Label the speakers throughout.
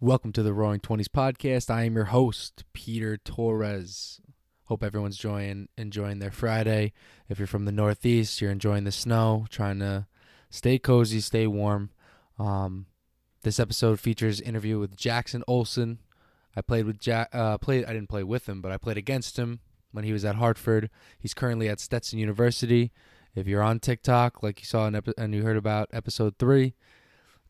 Speaker 1: Welcome to the Roaring Twenties podcast. I am your host, Peter Torres. Hope everyone's enjoying enjoying their Friday. If you're from the Northeast, you're enjoying the snow, trying to stay cozy, stay warm. Um, this episode features interview with Jackson Olson. I played with Jack. Uh, played. I didn't play with him, but I played against him when he was at Hartford. He's currently at Stetson University. If you're on TikTok, like you saw in epi- and you heard about episode three,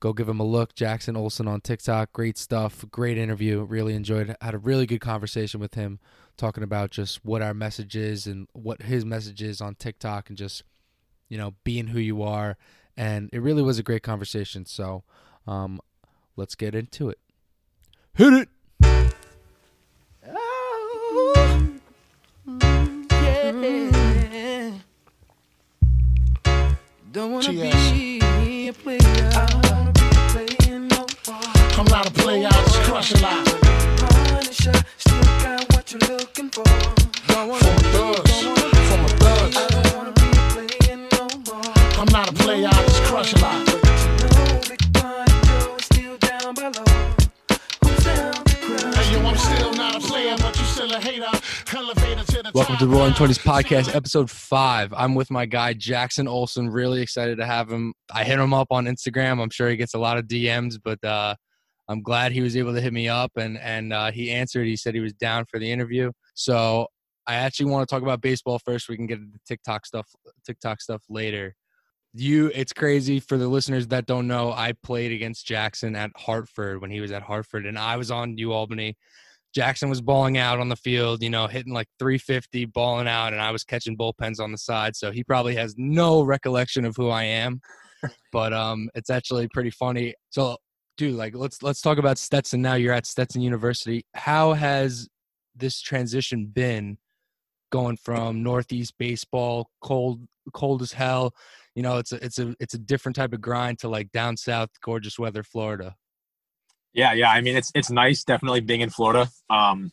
Speaker 1: go give him a look. Jackson Olson on TikTok, great stuff, great interview. Really enjoyed. It. Had a really good conversation with him, talking about just what our message is and what his message is on TikTok, and just you know being who you are. And it really was a great conversation. So, um, let's get into it. Hit it.
Speaker 2: Don't wanna
Speaker 3: Cheers.
Speaker 2: be a player.
Speaker 3: I'm not a player, I just crush a lot.
Speaker 2: To
Speaker 3: the
Speaker 1: the Roaring Twenties podcast, episode five. I'm with my guy Jackson Olson. Really excited to have him. I hit him up on Instagram. I'm sure he gets a lot of DMs, but uh, I'm glad he was able to hit me up and and uh, he answered. He said he was down for the interview. So I actually want to talk about baseball first. We can get into TikTok stuff, TikTok stuff later. You, it's crazy for the listeners that don't know. I played against Jackson at Hartford when he was at Hartford, and I was on U Albany. Jackson was balling out on the field, you know, hitting like 350, balling out, and I was catching bullpens on the side. So he probably has no recollection of who I am, but um, it's actually pretty funny. So, dude, like, let's let's talk about Stetson now. You're at Stetson University. How has this transition been going from Northeast baseball, cold cold as hell? You know, it's a it's a it's a different type of grind to like down south, gorgeous weather, Florida.
Speaker 4: Yeah, yeah. I mean, it's it's nice, definitely being in Florida. Um,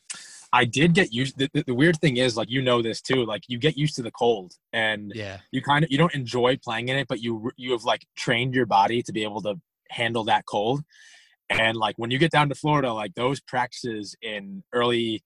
Speaker 4: I did get used. The, the, weird thing is, like you know this too. Like you get used to the cold, and
Speaker 1: Yeah,
Speaker 4: you kind of you don't enjoy playing in it, but you you have like trained your body to be able to handle that cold. And like when you get down to Florida, like those practices in early,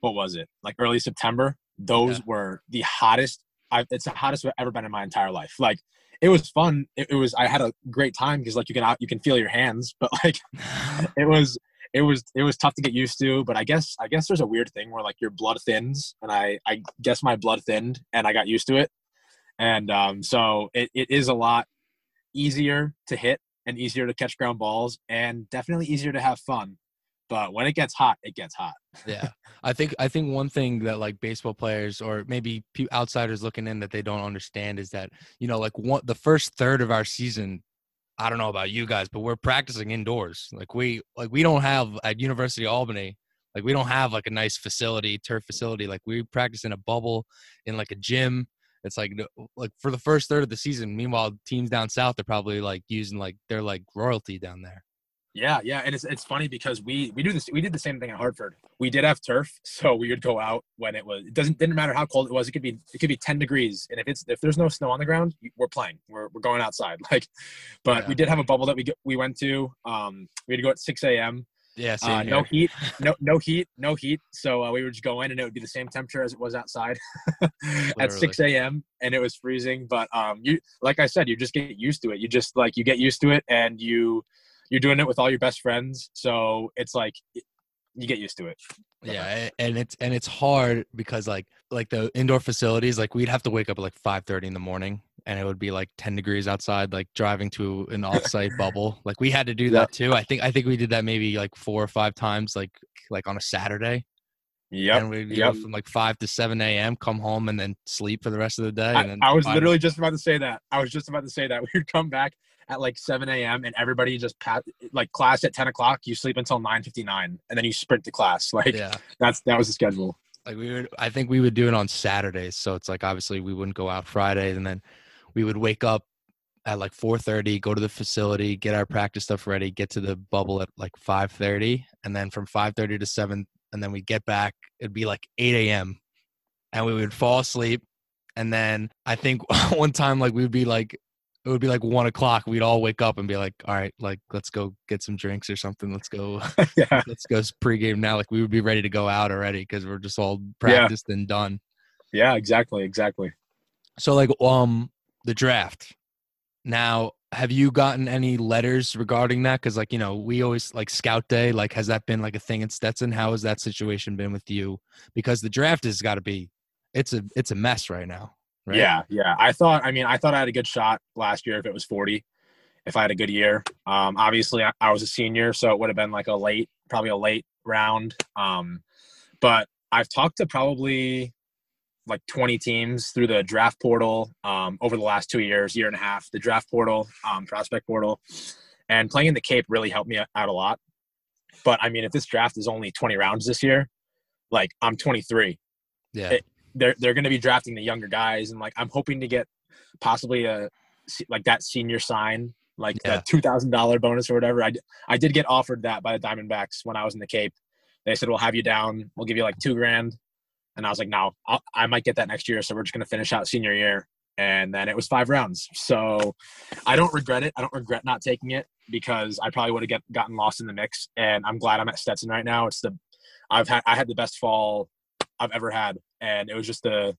Speaker 4: what was it? Like early September. Those
Speaker 1: Yeah.
Speaker 4: were the hottest. I've, it's the hottest I've ever been in my entire life. Like it was fun. It, it was. I had a great time because like you can out you can feel your hands, but like it was it was it was tough to get used to but i guess i guess there's a weird thing where like your blood thins and i i guess my blood thinned and i got used to it and um so it, it is a lot easier to hit and easier to catch ground balls and definitely easier to have fun but when it gets hot it gets hot.
Speaker 1: Yeah i think i think one thing that like baseball players or maybe outsiders looking in that they don't understand is that you know like one the first third of our season i don't know about you guys but we're practicing indoors. Like we like we don't have at university of albany like we don't have like a nice facility turf facility. Like we practice in a bubble in like a gym. It's like like for the first third of the season meanwhile teams down south are probably like using like they're like royalty down there
Speaker 4: Yeah, yeah, and it's it's funny because we we do this we did the same thing at Hartford. We did have turf, so we would go out when it was. It doesn't didn't matter how cold it was. It could be it could be ten degrees, and if it's if there's no snow on the ground, we're playing. We're we're going outside. Like, but
Speaker 1: Yeah.
Speaker 4: we did have a bubble that we we went to. Um, we had to go at six a.m.
Speaker 1: yeah
Speaker 4: Uh, no heat, no no heat, no heat. So uh, we would just go in, and it would be the same temperature as it was outside at six a.m. and it was freezing. But um, you like I said, you just get used to it. You just like you get used to it, and you you're doing it with all your best friends. So it's like you get used to it.
Speaker 1: yeah and it's and it's hard because like like the indoor facilities like we'd have to wake up at like 5 in the morning and it would be like 10 degrees outside like driving to an off-site bubble like we had to do that too i think i think we did that maybe like four or five times like like on a saturday
Speaker 4: Yeah,
Speaker 1: and we'd
Speaker 4: yep.
Speaker 1: from like 5 to 7 a.m come home and then sleep for the rest of the day and
Speaker 4: I,
Speaker 1: then
Speaker 4: I was literally just about to say that. I was just about to say that. We would come back at like 7 a.m. and everybody just pat like class at 10 o'clock. You sleep until 9:59, and then you sprint to class. Like
Speaker 1: yeah
Speaker 4: that's that was the schedule.
Speaker 1: like we would i think we would do it on saturdays so it's like obviously we wouldn't go out friday and then we would wake up at like 4.30 go to the facility get our practice stuff ready get to the bubble at like 5.30 and then from 5.30 to 7 and then we get back it'd be like 8 a.m and we would fall asleep and then i think one time like we would be like it would be like one o'clock. We'd all wake up and be like, "All right, like let's go get some drinks or something. Let's go,
Speaker 4: yeah.
Speaker 1: let's go pregame now." Like we would be ready to go out already because we're just all practiced and done.
Speaker 4: Yeah, exactly, exactly.
Speaker 1: So like um the draft. Now, have you gotten any letters regarding that? Because like you know, we always like scout day. Like, has that been like a thing in Stetson? How has that situation been with you? Because the draft has got to be, it's a it's a mess right now. Right?
Speaker 4: Yeah, yeah. I thought. I mean, I thought I had a good shot last year if it was forty. If I had a good year, um, obviously I, I was a senior, so it would have been like a late, probably a late round. Um, but I've talked to probably like 20 teams through the draft portal um, over the last two years, year and a half. The draft portal, um, prospect portal, and playing in the Cape really helped me out a lot. But I mean, if this draft is only 20 rounds this year, like I'm 23,
Speaker 1: yeah,
Speaker 4: it- they're they're going to be drafting the younger guys, and like I'm hoping to get possibly a like that senior sign, like
Speaker 1: Yeah.
Speaker 4: the two thousand dollar bonus or whatever. I I did get offered that by the Diamondbacks when I was in the Cape. They said we'll have you down, we'll give you like two grand, and I was like, no, I'll, I might get that next year, so we're just going to finish out senior year. And then it was five rounds, so I don't regret it. I don't regret not taking it because I probably would have get gotten lost in the mix. And I'm glad I'm at Stetson right now. It's the I've had I had the best fall I've ever had, and it was just the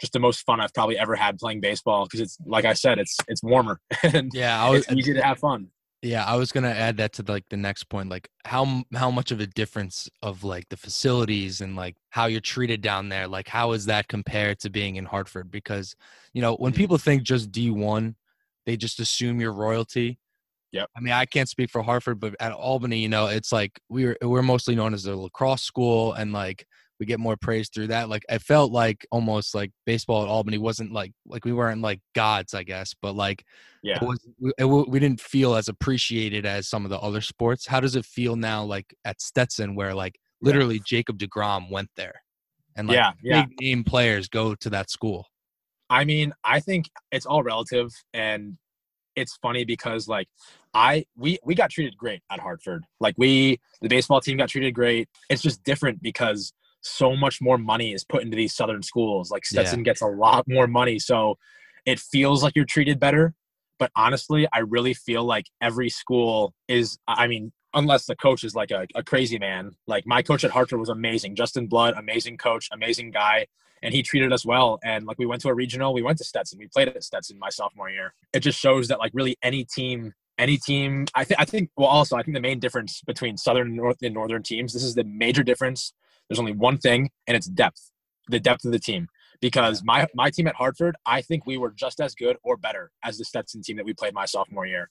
Speaker 4: just the most fun I've probably ever had playing baseball because it's like I said, it's it's warmer and
Speaker 1: yeah. I was
Speaker 4: it's easy to have fun.
Speaker 1: Yeah, I was gonna add that to like the next point, like how how much of a difference of like the facilities and like how you're treated down there. Like how is that compared to being in Hartford? Because you know when
Speaker 4: Mhm.
Speaker 1: people think just D one, they just assume you're royalty.
Speaker 4: Yep.
Speaker 1: I mean, I can't speak for Hartford, but at Albany, you know, it's like we're we're mostly known as a lacrosse school, and like we get more praise through that. Like I felt like almost like baseball at Albany wasn't like like we weren't like gods, I guess, but like
Speaker 4: Yeah.
Speaker 1: it was we, it, we didn't feel as appreciated as some of the other sports. How does it feel now, like at Stetson, where like literally Jacob Degrom went there, and like
Speaker 4: yeah, yeah.
Speaker 1: big name players go to that school?
Speaker 4: I mean, I think it's all relative and it's funny because like I we we got treated great at Hartford. Like we the baseball team got treated great. It's just different because so much more money is put into these southern schools. Like
Speaker 1: Yeah.
Speaker 4: Stetson gets a lot more money, so it feels like you're treated better. But honestly, I really feel like every school is I mean, unless the coach is like a, a crazy man. Like my coach at Hartford was amazing. Justin Blood, amazing coach, amazing guy and he treated us well. And like we went to a regional, we went to Stetson, we played at Stetson my sophomore year. It just shows that like really any team, any team. I think I think well also I think the main difference between southern and north and northern teams. This is the major difference. There's only one thing, and it's depth. The depth of the team. Because my my team at Hartford, I think we were just as good or better as the Stetson team that we played my sophomore year.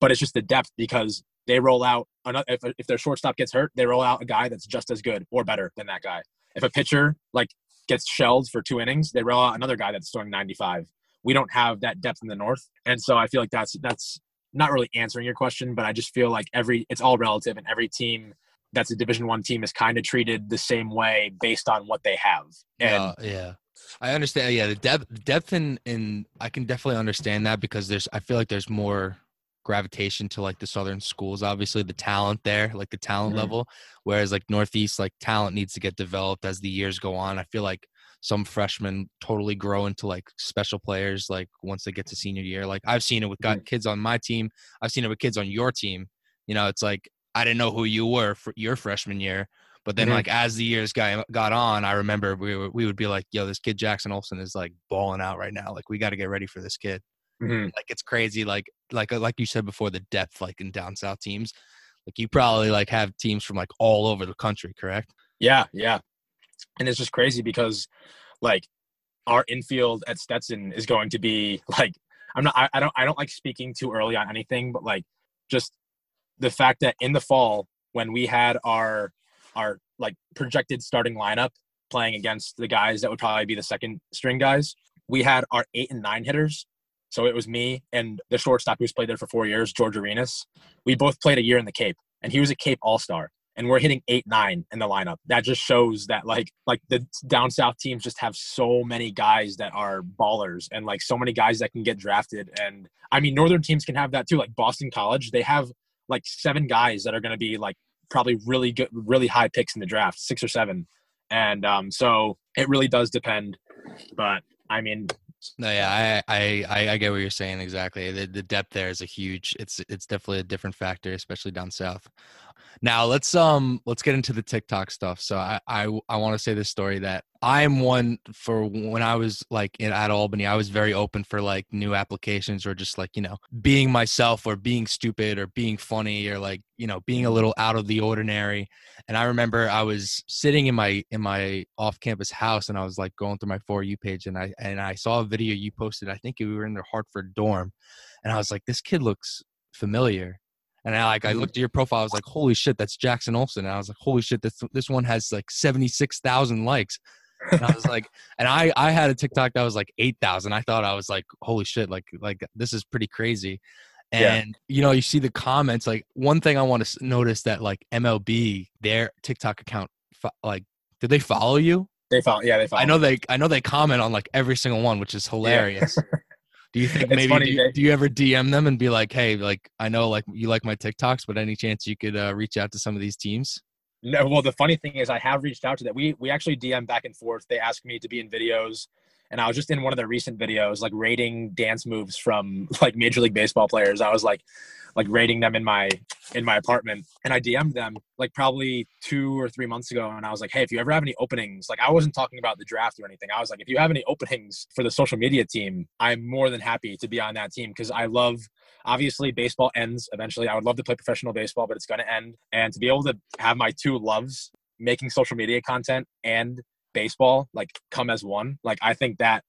Speaker 4: But it's just the depth because they roll out another, if, if their shortstop gets hurt, they roll out a guy that's just as good or better than that guy. If a pitcher like gets shelled for two innings, they roll out another guy that's throwing 95. We don't have that depth in the north, and so I feel like that's that's not really answering your question, but I just feel like every it's all relative, and every team that's a Division One team is kind of treated the same way based on what they have. And
Speaker 1: Uh, yeah. I understand. Yeah, the depth, depth in, in I can definitely understand that because there's, I feel like there's more gravitation to like the southern schools. Obviously, the talent there, like the talent
Speaker 4: Mhm.
Speaker 1: level, whereas like Northeast, like talent needs to get developed as the years go on. I feel like some freshmen totally grow into like special players like once they get to senior year. Like I've seen it with got kids on my team. I've seen it with kids on your team. You know, it's like I didn't know who you were for your freshman year. But then,
Speaker 4: Mhm.
Speaker 1: like as the years got got on, I remember we were, we would be like, "Yo, this kid Jackson Olson is like balling out right now. Like we got to get ready for this kid.
Speaker 4: Mhm.
Speaker 1: Like it's crazy. Like like like you said before, the depth like in down south teams. Like you probably like have teams from like all over the country, correct?
Speaker 4: Yeah, yeah. And it's just crazy because like our infield at Stetson is going to be like I'm not I, I don't I don't like speaking too early on anything, but like just the fact that in the fall when we had our our like projected starting lineup playing against the guys that would probably be the second string guys, we had our eight and nine hitters. So it was me and the shortstop who's played there for four years, George Arenas. We both played a year in the Cape, and he was a Cape All Star and we're hitting eight nine in the lineup that just shows that like like the down south teams just have so many guys that are ballers and like so many guys that can get drafted and i mean northern teams can have that too like boston college they have like seven guys that are going to be like probably really good really high picks in the draft six or seven and um so it really does depend but i mean
Speaker 1: No, yeah, I, I, I, get what you're saying exactly. The, the depth there is a huge. It's, it's definitely a different factor, especially down south. Now let's um let's get into the TikTok stuff. So I I, I want to say this story that I'm one for when I was like in, at Albany, I was very open for like new applications or just like you know being myself or being stupid or being funny or like you know being a little out of the ordinary. And I remember I was sitting in my in my off campus house and I was like going through my for you page and I and I saw a video you posted. I think we were in the Hartford dorm, and I was like, this kid looks familiar and I like I mm-hmm. looked at your profile, I was like, holy shit, that's Jackson Olson. And I was like, holy shit, this this one has like seventy six thousand likes. And I was like, and I I had a TikTok that was like eight thousand. I thought I was like, holy shit, like like this is pretty crazy.
Speaker 4: Yeah.
Speaker 1: And you know, you see the comments. Like one thing I want to notice that like MLB, their TikTok account, like, did they follow you?
Speaker 4: They follow. yeah, they follow.
Speaker 1: I know they I know they comment on like every single one, which is hilarious. Do you think maybe
Speaker 4: funny,
Speaker 1: do, you, do you ever DM them and be like, "Hey, like I know like you like my TikToks, but any chance you could uh, reach out to some of these teams?"
Speaker 4: No, well, the funny thing is, I have reached out to that. We we actually DM back and forth. They ask me to be in videos, and I was just in one of their recent videos, like rating dance moves from like Major League Baseball players. I was like, like rating them in my in my apartment, and I DM'd them like probably two or three months ago, and I was like, hey, if you ever have any openings, like I wasn't talking about the draft or anything. I was like, if you have any openings for the social media team, I'm more than happy to be on that team. Because I love obviously baseball ends eventually. I would love to play professional baseball but it's going to end. And to be able to have my two loves making social media content and baseball like come as one like i think that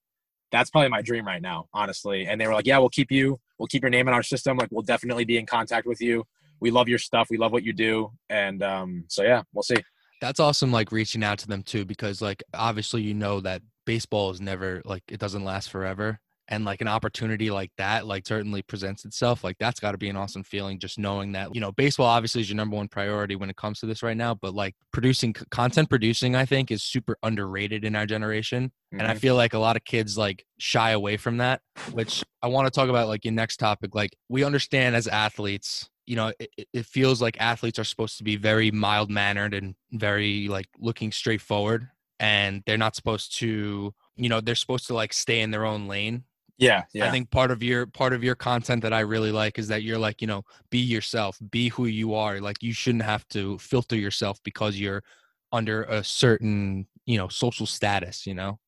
Speaker 4: that's probably my dream right now honestly. And they were like yeah we'll keep you we'll keep your name in our system like we'll definitely be in contact with you. We love your stuff we love what you do. And um so yeah we'll see.
Speaker 1: That's awesome. Like reaching out to them too, because like obviously you know that baseball is never like it doesn't last forever, and like an opportunity like that like certainly presents itself. Like that's got to be an awesome feeling, just knowing that you know baseball obviously is your number one priority when it comes to this right now. But like producing content, producing I think is super underrated in our generation. and I
Speaker 4: Mhm.
Speaker 1: feel like a lot of kids like shy away from that. Which I want to talk about like your next topic. Like we understand as athletes, you know, it- it feels like athletes are supposed to be very mild mannered and very like looking straightforward and they're not supposed to, you know, they're supposed to like stay in their own lane.
Speaker 4: Yeah yeah
Speaker 1: I think part of your part of your content that I really like is that you're like, you know, be yourself, be who you are. Like you shouldn't have to filter yourself because you're under a certain, you know, social status, you know.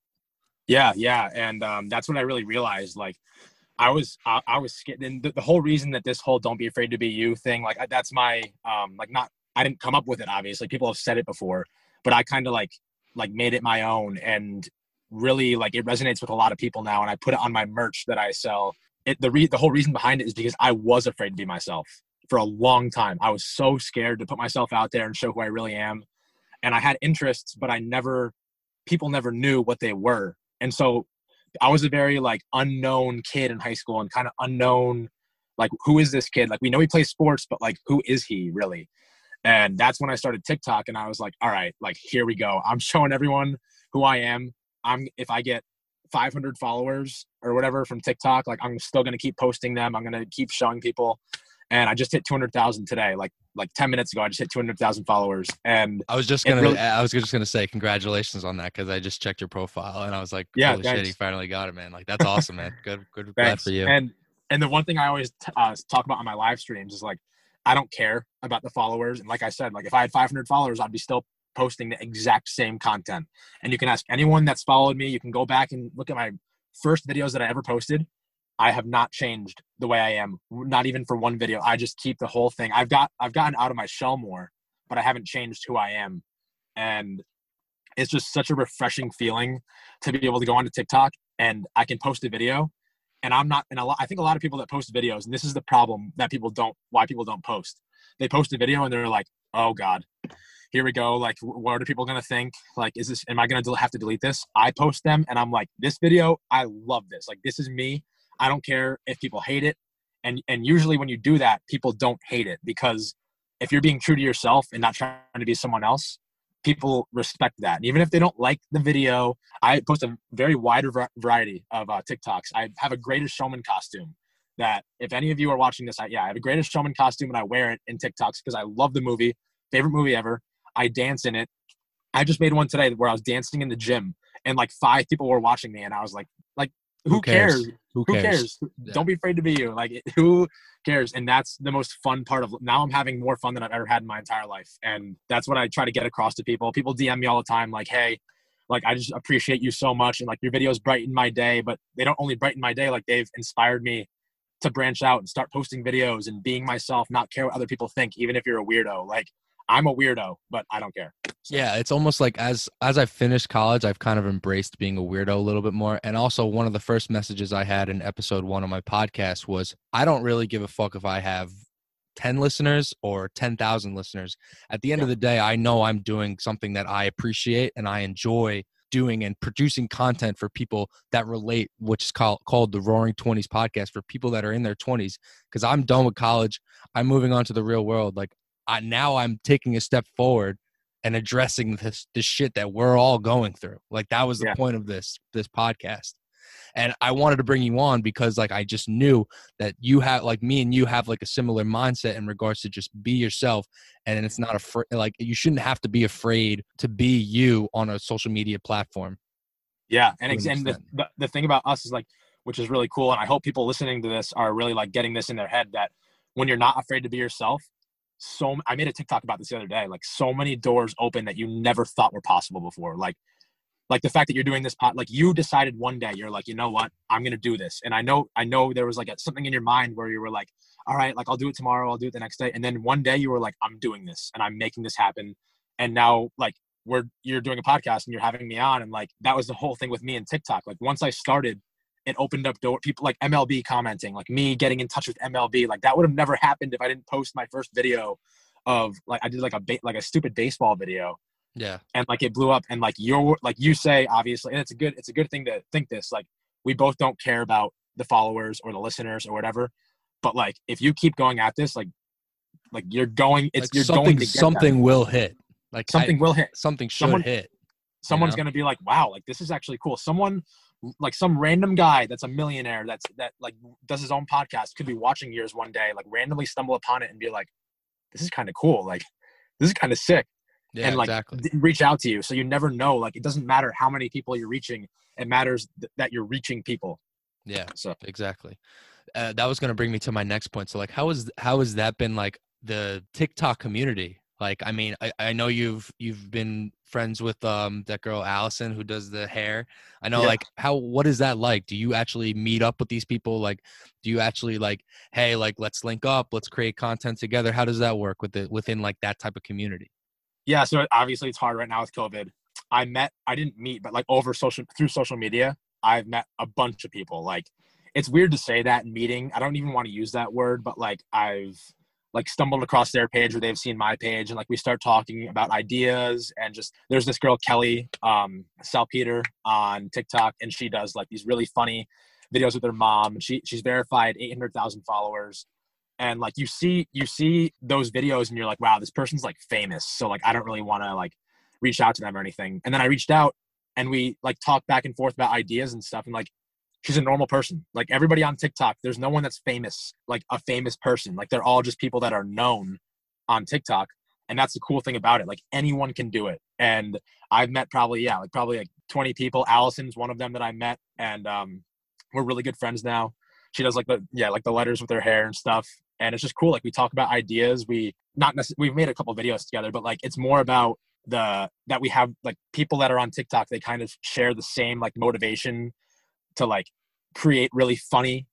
Speaker 4: Yeah, yeah, and um, that's when I really realized like I was I, I was scared. And the, the whole reason that this whole "don't be afraid to be you" thing, like that's my um like not I didn't come up with it. Obviously, people have said it before, but I kind of like like made it my own and really like it resonates with a lot of people now. And I put it on my merch that I sell. It the re- the whole reason behind it is because I was afraid to be myself for a long time. I was so scared to put myself out there and show who I really am, and I had interests, but I never people never knew what they were and so i was a very like unknown kid in high school and kind of unknown like who is this kid like we know he plays sports but like who is he really and that's when i started tiktok and i was like all right like here we go i'm showing everyone who i am i'm if i get 500 followers or whatever from tiktok like i'm still going to keep posting them i'm going to keep showing people and i just hit 200000 today like like 10 minutes ago i just hit 200000 followers and
Speaker 1: I was just gonna,
Speaker 4: really-
Speaker 1: I was just gonna say congratulations on that because I just checked your profile and I was like,
Speaker 4: Yeah,
Speaker 1: holy shit, he finally got it, man. Like that's awesome, man. Good, good, glad for you.
Speaker 4: And and the one thing I always t- uh, talk about on my live streams is like I don't care about the followers. And like I said, like if I had 500 followers, I'd be still posting the exact same content. And you can ask anyone that's followed me. You can go back and look at my first videos that I ever posted. I have not changed the way I am, not even for one video. I just keep the whole thing. I've got I've gotten out of my shell more, but I haven't changed who I am. And it's just such a refreshing feeling to be able to go onto TikTok and I can post a video and I'm not and a lot, I think a lot of people that post videos and this is the problem that people don't why people don't post. They post a video and they're like, "Oh god. Here we go. Like what are people going to think? Like is this am I going to have to delete this?" I post them and I'm like, "This video, I love this. Like this is me. I don't care if people hate it." And and usually when you do that, people don't hate it because if you're being true to yourself and not trying to be someone else, people respect that. And even if they don't like the video, I post a very wide variety of uh, TikToks. I have a Greatest Showman costume that if any of you are watching this, I, yeah, I have a Greatest Showman costume and I wear it in TikToks because I love the movie, favorite movie ever. I dance in it. I just made one today where I was dancing in the gym and like five people were watching me and I was like, like who, cares?
Speaker 1: Who
Speaker 4: Who
Speaker 1: cares?
Speaker 4: cares?
Speaker 1: Yeah.
Speaker 4: Don't be afraid to be you. Like who cares? And that's the most fun part of now I'm having more fun than I've ever had in my entire life. And that's what I try to get across to people. People DM me all the time, like, hey, like I just appreciate you so much. And like your videos brighten my day, but they don't only brighten my day, like they've inspired me to branch out and start posting videos and being myself, not care what other people think, even if you're a weirdo. Like I'm a weirdo, but I don't care. So,
Speaker 1: Yeah, it's almost like as as I've finished college, I've kind of embraced being a weirdo a little bit more. And also, one of the first messages I had in episode one of my podcast was, "I don't really give a fuck if I have ten listeners or ten thousand listeners. At the end of the day, I know I'm doing something that I appreciate and I enjoy doing and producing content for people that relate, which is called called the Roaring Twenties podcast for people that are in their twenties. Because I'm done with college, I'm moving on to the real world. Like I, now, I'm taking a step forward and addressing this this shit that we're all going through. Like that was the
Speaker 4: Yeah.
Speaker 1: point of this this podcast. And I wanted to bring you on because like I just knew that you have like me and you have like a similar mindset in regards to just be yourself and it's not afraid like you shouldn't have to be afraid to be you on a social media platform.
Speaker 4: Yeah, and and the, the the thing about us is like, which is really cool, and I hope people listening to this are really like getting this in their head that when you're not afraid to be yourself, so I made a TikTok about this the other day. Like, so many doors open that you never thought were possible before. Like, like the fact that you're doing this pot, like you decided one day you're like, you know what, I'm gonna do this, and I know I know there was like a, something in your mind where you were like, all right, like I'll do it tomorrow, I'll do it the next day, and then one day you were like, I'm doing this, and I'm making this happen, and now like we're you're doing a podcast and you're having me on and like that was the whole thing with me and TikTok. Like once I started, it opened up door people like MLB commenting, like me getting in touch with MLB. Like that would have never happened if I didn't post my first video of like I did like a ba- like a stupid baseball video
Speaker 1: Yeah.
Speaker 4: and like it blew up and like you're like you say obviously and it's a good it's a good thing to think this like we both don't care about the followers or the listeners or whatever but like if you keep going at this like like you're going it's
Speaker 1: Like
Speaker 4: you're going to
Speaker 1: something will hit. Like I-
Speaker 4: something will hit
Speaker 1: something should
Speaker 4: someone-
Speaker 1: hit.
Speaker 4: someone's
Speaker 1: know?
Speaker 4: gonna be like, wow, like this is actually cool. Someone like some random guy that's a millionaire that's that like does his own podcast could be watching yours one day, like randomly stumble upon it and be like, this is kind of cool. Like this is kind of sick.
Speaker 1: Yeah,
Speaker 4: and like
Speaker 1: exactly.
Speaker 4: reach out to you. So you never know. Like it doesn't matter how many people you're reaching. It matters th- that you're reaching people.
Speaker 1: Yeah.
Speaker 4: So
Speaker 1: exactly uh, that was going to bring me to my next point so like how is how has that been like the tiktok community like i mean I, I know you've you've been friends with um that girl allison who does the hair i know
Speaker 4: Yeah.
Speaker 1: like how what is that like do you actually meet up with these people like do you actually like hey like let's link up let's create content together how does that work with it within like that type of community
Speaker 4: yeah, so obviously it's hard right now with COVID. I met, I didn't meet, but like over social through social media, I've met a bunch of people. Like it's weird to say that meeting. I don't even want to use that word, but like I've like stumbled across their page or they've seen my page and like we start talking about ideas and just there's this girl Kelly um Salpeter on TikTok and she does like these really funny videos with her mom and she she's verified 800,000 followers. And like you see you see those videos and you're like wow this person's like famous. So like I don't really want to like reach out to them or anything. And then I reached out and we like talked back and forth about ideas and stuff and like she's a normal person. Like everybody on TikTok there's no one that's famous like a famous person. Like they're all just people that are known on TikTok and that's the cool thing about it. Like anyone can do it. And I've met probably yeah like probably like 20 people. Allison's one of them that I met and um we're really good friends now. She does like the yeah like the letters with her hair and stuff and it's just cool. Like we talk about ideas. We not necessarily we've made a couple videos together but like it's more about the that we have like people that are on tiktok they kind of share the same like motivation to like create really funny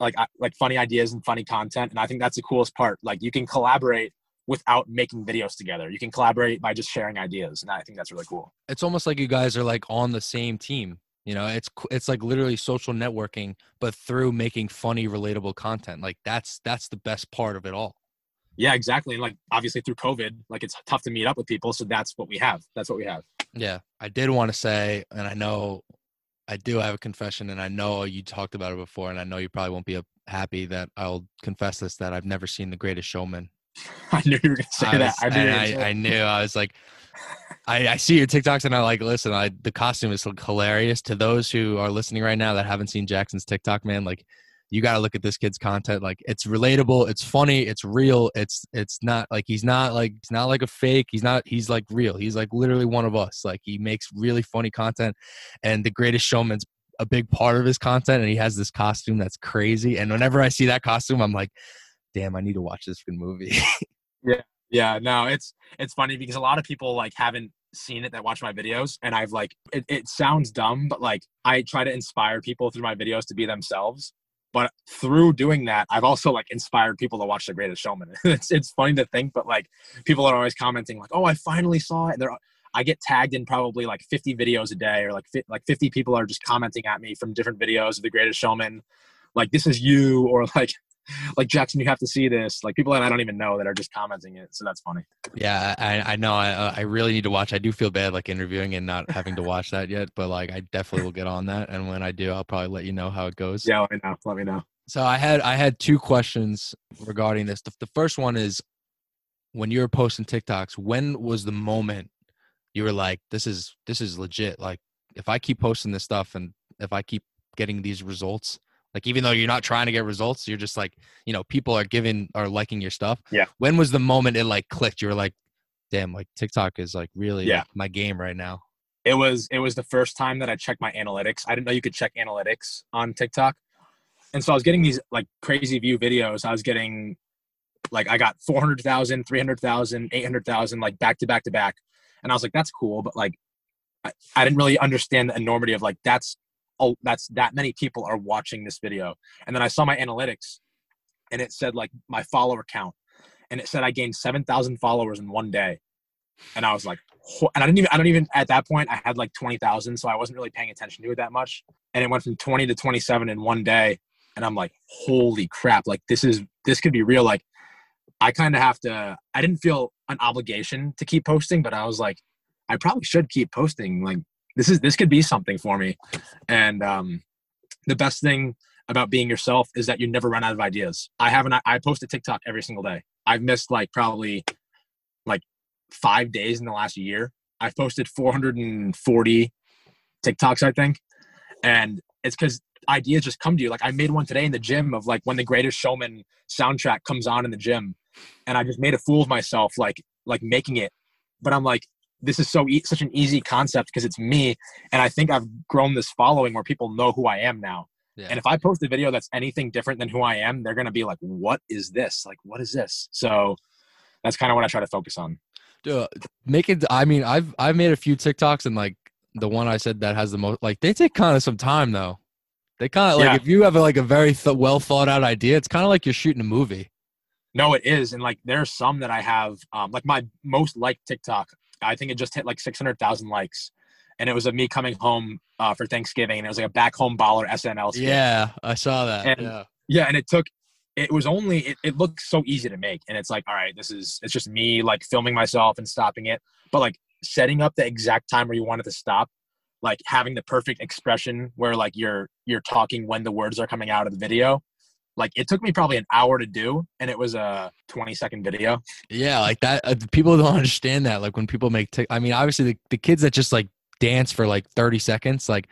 Speaker 4: like like funny ideas and funny content and i think that's the coolest part. Like you can collaborate without making videos together. You can collaborate by just sharing ideas and i think that's really cool.
Speaker 1: It's almost like you guys are like on the same team you know? It's it's like literally social networking but through making funny relatable content. Like that's that's the best part of it all.
Speaker 4: Yeah exactly and like obviously through covid like it's tough to meet up with people so that's what we have. That's what we have.
Speaker 1: Yeah i did want to say and i know i do have a confession and i know you talked about it before and i know you probably won't be happy that i'll confess this that i've never seen the greatest showman
Speaker 4: i knew you were gonna say
Speaker 1: I,
Speaker 4: that
Speaker 1: was-
Speaker 4: i knew you were
Speaker 1: and
Speaker 4: gonna say
Speaker 1: I, I knew i was like I, I see your TikToks and I like listen. I the costume is hilarious. To those who are listening right now that haven't seen Jackson's TikTok, man, like you got to look at this kid's content. Like it's relatable, it's funny, it's real. It's it's not like he's not like he's not like a fake. He's not he's like real. He's like literally one of us. Like he makes really funny content. And The Greatest Showman's a big part of his content, and he has this costume that's crazy. And whenever I see that costume, I'm like, damn, I need to watch this movie.
Speaker 4: Yeah, Yeah. no, it's it's funny because a lot of people like haven't seen it that watch my videos, and I've like it, it sounds dumb, but like I try to inspire people through my videos to be themselves. But through doing that, I've also like inspired people to watch The Greatest Showman. it's it's funny to think, but like people are always commenting like, "Oh, I finally saw it." They're I get tagged in probably like 50 videos a day, or like like 50 people are just commenting at me from different videos of The Greatest Showman, like "This is you," or like like Jackson, you have to see this. Like people that I don't even know that are just commenting it. So that's funny.
Speaker 1: yeah, I, I know. I I really need to watch. I do feel bad like interviewing and not having to watch that yet, but like I definitely will get on that. And when I do, I'll probably let you know how it goes.
Speaker 4: Yeah, let me know. Let me know.
Speaker 1: So I had I had two questions regarding this. The, the first one is when you were posting TikToks, when was the moment you were like, "This is this is legit"? Like, if I keep posting this stuff and if I keep getting these results, like even though you're not trying to get results, you're just like, you know, people are giving are liking your stuff.
Speaker 4: Yeah.
Speaker 1: When was the moment it like clicked? You were like, "Damn, like TikTok is like really
Speaker 4: Yeah.
Speaker 1: like, my game right now."
Speaker 4: It was it was the first time that I checked my analytics. I didn't know you could check analytics on TikTok. And so I was getting these like crazy view videos. I was getting like I got 400,000, 300,000, 800,000 like back to back to back. And I was like that's cool, but like I, I didn't really understand the enormity of like that's oh that's that many people are watching this video. And then I saw my analytics and it said like my follower count and it said I gained 7,000 followers in one day. And I was like, and I didn't even, I don't even, at that point, I had like 20,000. So I wasn't really paying attention to it that much. And it went from 20 to 27 in one day. And I'm like, holy crap. Like, this is, this could be real. Like, I kind of have to, I didn't feel an obligation to keep posting, but I was like, I probably should keep posting. Like, this is, this could be something for me. And, um, the best thing about being yourself is that you never run out of ideas. I haven't, I post a TikTok every single day. I've missed like probably like five days in the last year. I've posted 440 TikToks, I think. And it's because ideas just come to you. Like I made one today in the gym of like when the greatest showman soundtrack comes on in the gym. And I just made a fool of myself, like like making it. But I'm like, this is so e- such an easy concept because it's me. And I think I've grown this following where people know who I am now.
Speaker 1: Yeah.
Speaker 4: And if I post a video that's anything different than who I am, they're gonna be like, "What is this? Like, what is this?" So that's kind of what I try to focus on.
Speaker 1: Dude, make it. I mean, I've I've made a few TikToks and like the one I said that has the most. Like they take kind of some time though. They kind of like
Speaker 4: Yeah.
Speaker 1: if you have a, like a very th- well thought out idea, it's kind of like you're shooting a movie.
Speaker 4: No, it is, and like there's some that I have, um, like my most liked TikTok. I think it just hit like six hundred thousand likes, and it was of me coming home uh, for Thanksgiving, and it was like a back home baller SNL. skit.
Speaker 1: Yeah, I saw that.
Speaker 4: And-
Speaker 1: yeah,
Speaker 4: yeah, and it took. It was only. It, it looked so easy to make, and it's like, all right, this is. It's just me like filming myself and stopping it, but like setting up the exact time where you want it to stop, like having the perfect expression where like you're you're talking when the words are coming out of the video. Like it took me probably an hour to do, and it was a 20 second video.
Speaker 1: yeah, like that. Uh, people don't understand that. Like when people make, Tik I mean, obviously the, the kids that just like dance for like thirty seconds, like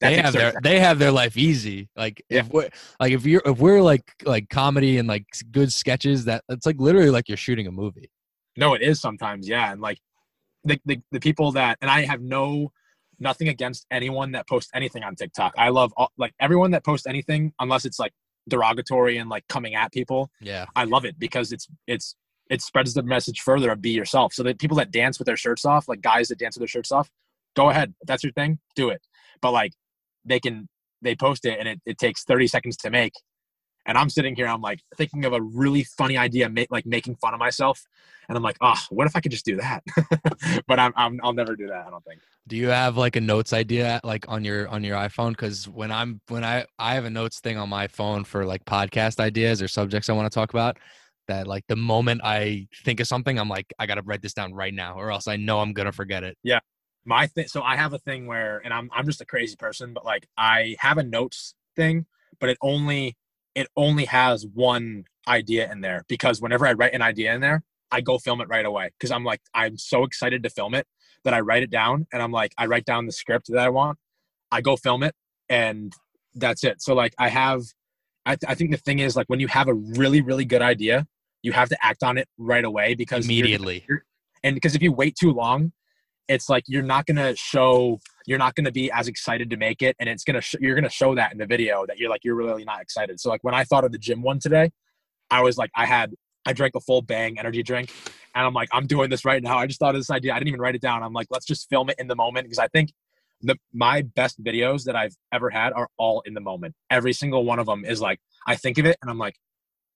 Speaker 4: That
Speaker 1: they have their they have their life easy. Like if we're like if you're if we're like like comedy and like good sketches, that it's like literally like you're shooting a movie.
Speaker 4: No, it is sometimes, yeah. And like the, the the people that and I have no nothing against anyone that posts anything on TikTok. I love all, like everyone that posts anything unless it's like derogatory and like coming at people.
Speaker 1: Yeah,
Speaker 4: I love it because it's it's it spreads the message further of be yourself. So that people that dance with their shirts off, like guys that dance with their shirts off, go ahead. If that's your thing, do it. But like they can they post it and it, it takes 30 seconds to make. And I'm sitting here, I'm like thinking of a really funny idea, make, like making fun of myself. And I'm like, oh, what if I could just do that? but I'm, I'm, I'll never do that. I don't think.
Speaker 1: Do you have like a notes idea like on your on your iPhone? Because when I'm when I I have a notes thing on my phone for like podcast ideas or subjects I want to talk about. That like the moment I think of something, I'm like I gotta write this down right now, or else I know I'm gonna forget it. Yeah.
Speaker 4: My thing so i have a thing where and i'm i'm just a crazy person but like i have a notes thing but it only it only has one idea in there because whenever i write an idea in there i go film it right away because i'm like i'm so excited to film it that i write it down and i'm like i write down the script that i want i go film it and that's it so like i have i, th- I think the thing is like when you have a really really good idea you have to act on it right away because you're-
Speaker 1: Immediately.
Speaker 4: and because if you wait too long it's like you're not gonna show you're not gonna be as excited to make it, and it's gonna sh- you're gonna show that in the video that you're like you're really not excited. So like when I thought of the gym one today, I was like I had I drank a full Bang energy drink, and I'm like I'm doing this right now. I just thought of this idea. I didn't even write it down. I'm like let's just film it in the moment because I think the my best videos that I've ever had are all in the moment. Every single one of them is like I think of it and I'm like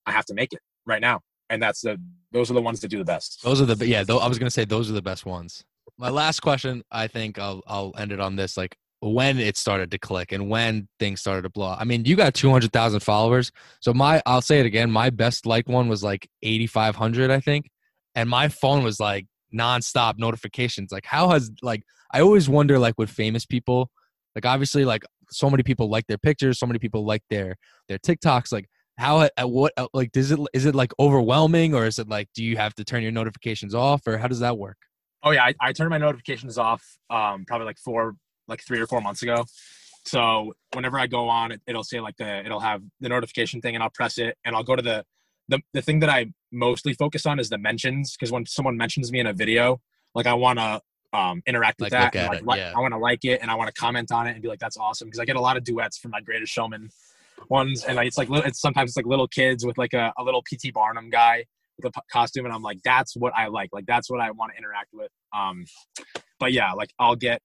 Speaker 4: I have to make it right now, and that's the those are the ones that do the best.
Speaker 1: Those are the yeah. I was gonna say those are the best ones. My last question, I think I'll I'll end it on this. Like when it started to click and when things started to blow. up. I mean, you got two hundred thousand followers. So my I'll say it again. My best like one was like eighty five hundred, I think, and my phone was like nonstop notifications. Like how has like I always wonder like with famous people, like obviously like so many people like their pictures, so many people like their their TikToks. Like how at what like does it is it like overwhelming or is it like do you have to turn your notifications off or how does that work?
Speaker 4: Oh yeah, I, I turned my notifications off um, probably like four, like three or four months ago. So whenever I go on, it, it'll say like the it'll have the notification thing, and I'll press it, and I'll go to the the the thing that I mostly focus on is the mentions because when someone mentions me in a video, like I want to um, interact with
Speaker 1: Like,
Speaker 4: that. and, like,
Speaker 1: it, yeah.
Speaker 4: I want to like it, and I want to comment on it and be like, "That's awesome," because I get a lot of duets from my Greatest Showman ones, and like, it's like it's sometimes it's like little kids with like a, a little PT Barnum guy a p- costume, and I'm like, that's what I like. Like that's what I want to interact with. Um, but yeah, like I'll get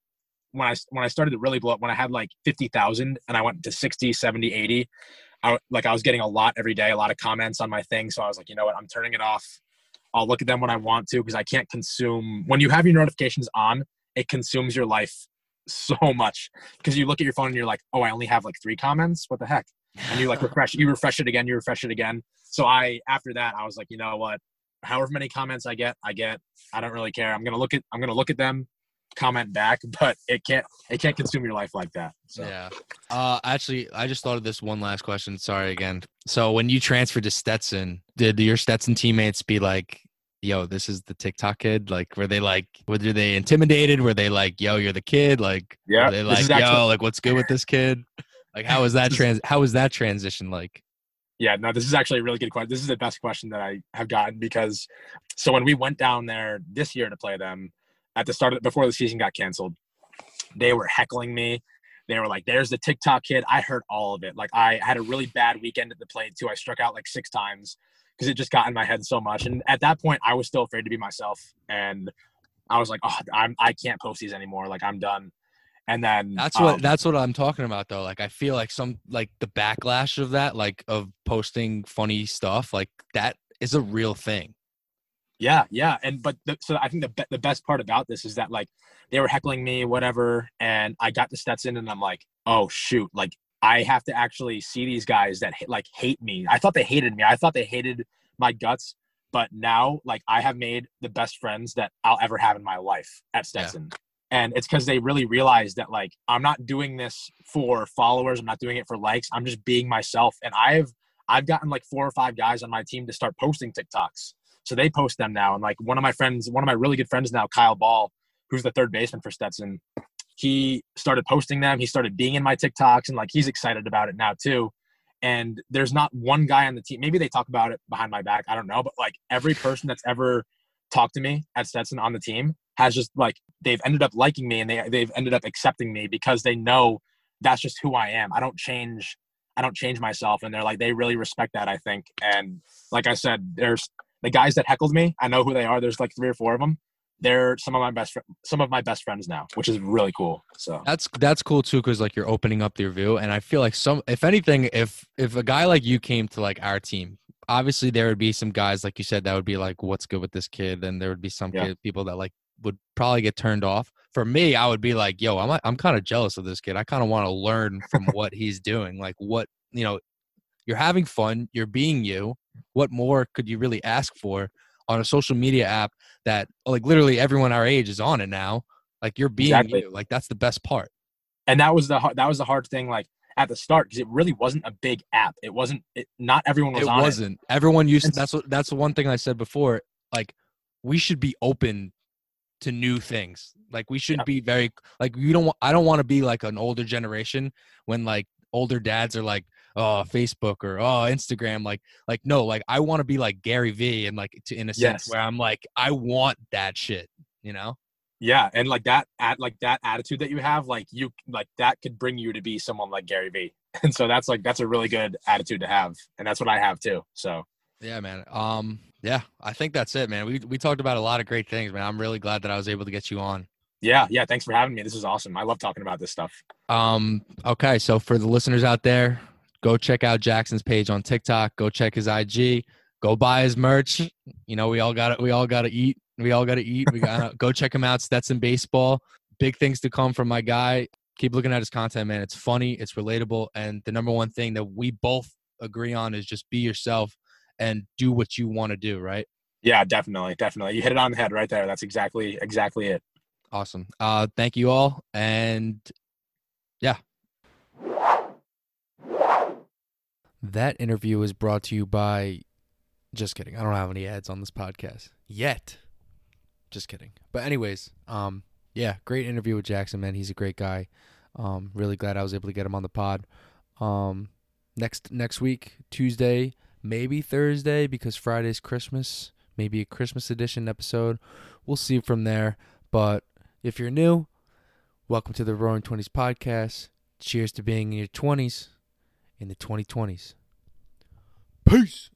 Speaker 4: when I when I started to really blow up when I had like 50,000 and I went to 60, 70, 80. I like I was getting a lot every day, a lot of comments on my thing. So I was like, you know what, I'm turning it off. I'll look at them when I want to because I can't consume when you have your notifications on, it consumes your life so much because you look at your phone and you're like, oh, I only have like three comments. What the heck? And you like refresh, you refresh it again, you refresh it again. So I after that, I was like, you know what? However many comments I get, I get. I don't really care. I'm gonna look at I'm gonna look at them, comment back, but it can't it can't consume your life like that. So
Speaker 1: Yeah. Uh, actually, I just thought of this one last question. Sorry again. So when you transferred to Stetson, did your Stetson teammates be like, "Yo, this is the TikTok kid"? Like, were they like, were they intimidated? Were they like, "Yo, you're the kid"? Like,
Speaker 4: Yeah,
Speaker 1: they like, "Yo,
Speaker 4: actually-
Speaker 1: like, what's good with this kid"? Like, how was that trans? How was that transition like?
Speaker 4: Yeah, no, this is actually a really good question. This is the best question that I have gotten because so when we went down there this year to play them at the start of before the season got canceled, they were heckling me. They were like, "There's the TikTok kid." I heard all of it. Like I had a really bad weekend at the plate too. I struck out like six times because it just got in my head so much. And at that point, I was still afraid to be myself, and I was like, "Oh, I'm I can't post these anymore. Like I'm done." And then
Speaker 1: That's what
Speaker 4: um,
Speaker 1: that's what I'm talking about though. Like I feel like some like the backlash of that, like of posting funny stuff, like that is a real thing.
Speaker 4: Yeah, yeah, and but the, so I think the the best part about this is that like they were heckling me, whatever, and I got to Stetson, and I'm like, oh shoot, like I have to actually see these guys that like hate me. I thought they hated me. I thought they hated my guts, but now like I have made the best friends that I'll ever have in my life at Stetson. And it's because they really realize that like I'm not doing this for followers. I'm not doing it for likes. I'm just being myself. And I've I've gotten like four or five guys on my team to start posting TikToks. So they post them now. And like one of my friends, one of my really good friends now, Kyle Ball, who's the third baseman for Stetson, he started posting them. He started being in my TikToks and like he's excited about it now too. And there's not one guy on the team. Maybe they talk about it behind my back. I don't know. But like every person that's ever talked to me at Stetson on the team has just like they've ended up liking me and they they've ended up accepting me because they know that's just who I am. I don't change I don't change myself and they're like they really respect that I think. And like I said, there's the guys that heckled me. I know who they are. There's like three or four of them. They're some of my best fr- some of my best friends now, which is really cool. So
Speaker 1: That's that's cool too, because like you're opening up your view, and I feel like some, if anything, if if a guy like you came to like our team, obviously there would be some guys like you said that would be like, "What's good with this kid?" and there would be some
Speaker 4: Yeah.
Speaker 1: kid, people that like would probably get turned off. For me, I would be like, "Yo, I'm I'm kind of jealous of this kid. I kind of want to learn from what he's doing. Like, what you know, you're having fun, you're being you. What more could you really ask for on a social media app that like literally everyone our age is on it now? Like you're being
Speaker 4: Exactly.
Speaker 1: you. Like that's the best part."
Speaker 4: and that was the that was the hard thing like at the start because it really wasn't a big app. It wasn't. It, not everyone was
Speaker 1: it wasn't everyone used
Speaker 4: s-
Speaker 1: that's what that's the one thing i said before like we should be open to new things like we should
Speaker 4: Yeah.
Speaker 1: be very like you don't want i don't want to be like an older generation when like older dads are like oh facebook or oh instagram like like no like i want to be like gary vee and like to, in a sense
Speaker 4: Yes.
Speaker 1: where i'm like i want that shit you know
Speaker 4: Yeah, and like that at like that attitude that you have, like you like that could bring you to be someone like Gary Vee. And so that's like that's a really good attitude to have. And that's what I have too. So
Speaker 1: Yeah, man. Um, yeah, I think that's it, man. We we talked about a lot of great things, man. I'm really glad that I was able to get you on.
Speaker 4: yeah, yeah, thanks for having me. This is awesome. I love talking about this stuff.
Speaker 1: Um, okay, so for the listeners out there, go check out Jackson's page on TikTok. Go check his IG. Go buy his merch. You know, we all got it. We all got to eat. We all got to eat. We got to go check him out. Stetson Baseball. Big things to come from my guy. Keep looking at his content, man. It's funny. It's relatable. And the number one thing that we both agree on is just be yourself and do what you want to do. Right.
Speaker 4: Yeah, definitely, definitely. You hit it on the head right there. That's exactly exactly it.
Speaker 1: Awesome. Uh, thank you all. And yeah. That interview is brought to you by. Just kidding. I don't have any ads on this podcast yet. Just kidding. But anyways, um, yeah, great interview with Jackson, man. He's a great guy. Um, really glad I was able to get him on the pod. Um, next next week, Tuesday, maybe Thursday, because Friday's Christmas. Maybe a Christmas edition episode. We'll see from there. But if you're new, welcome to the Roaring Twenties podcast. Cheers to being in your twenties in the 2020s. Peace.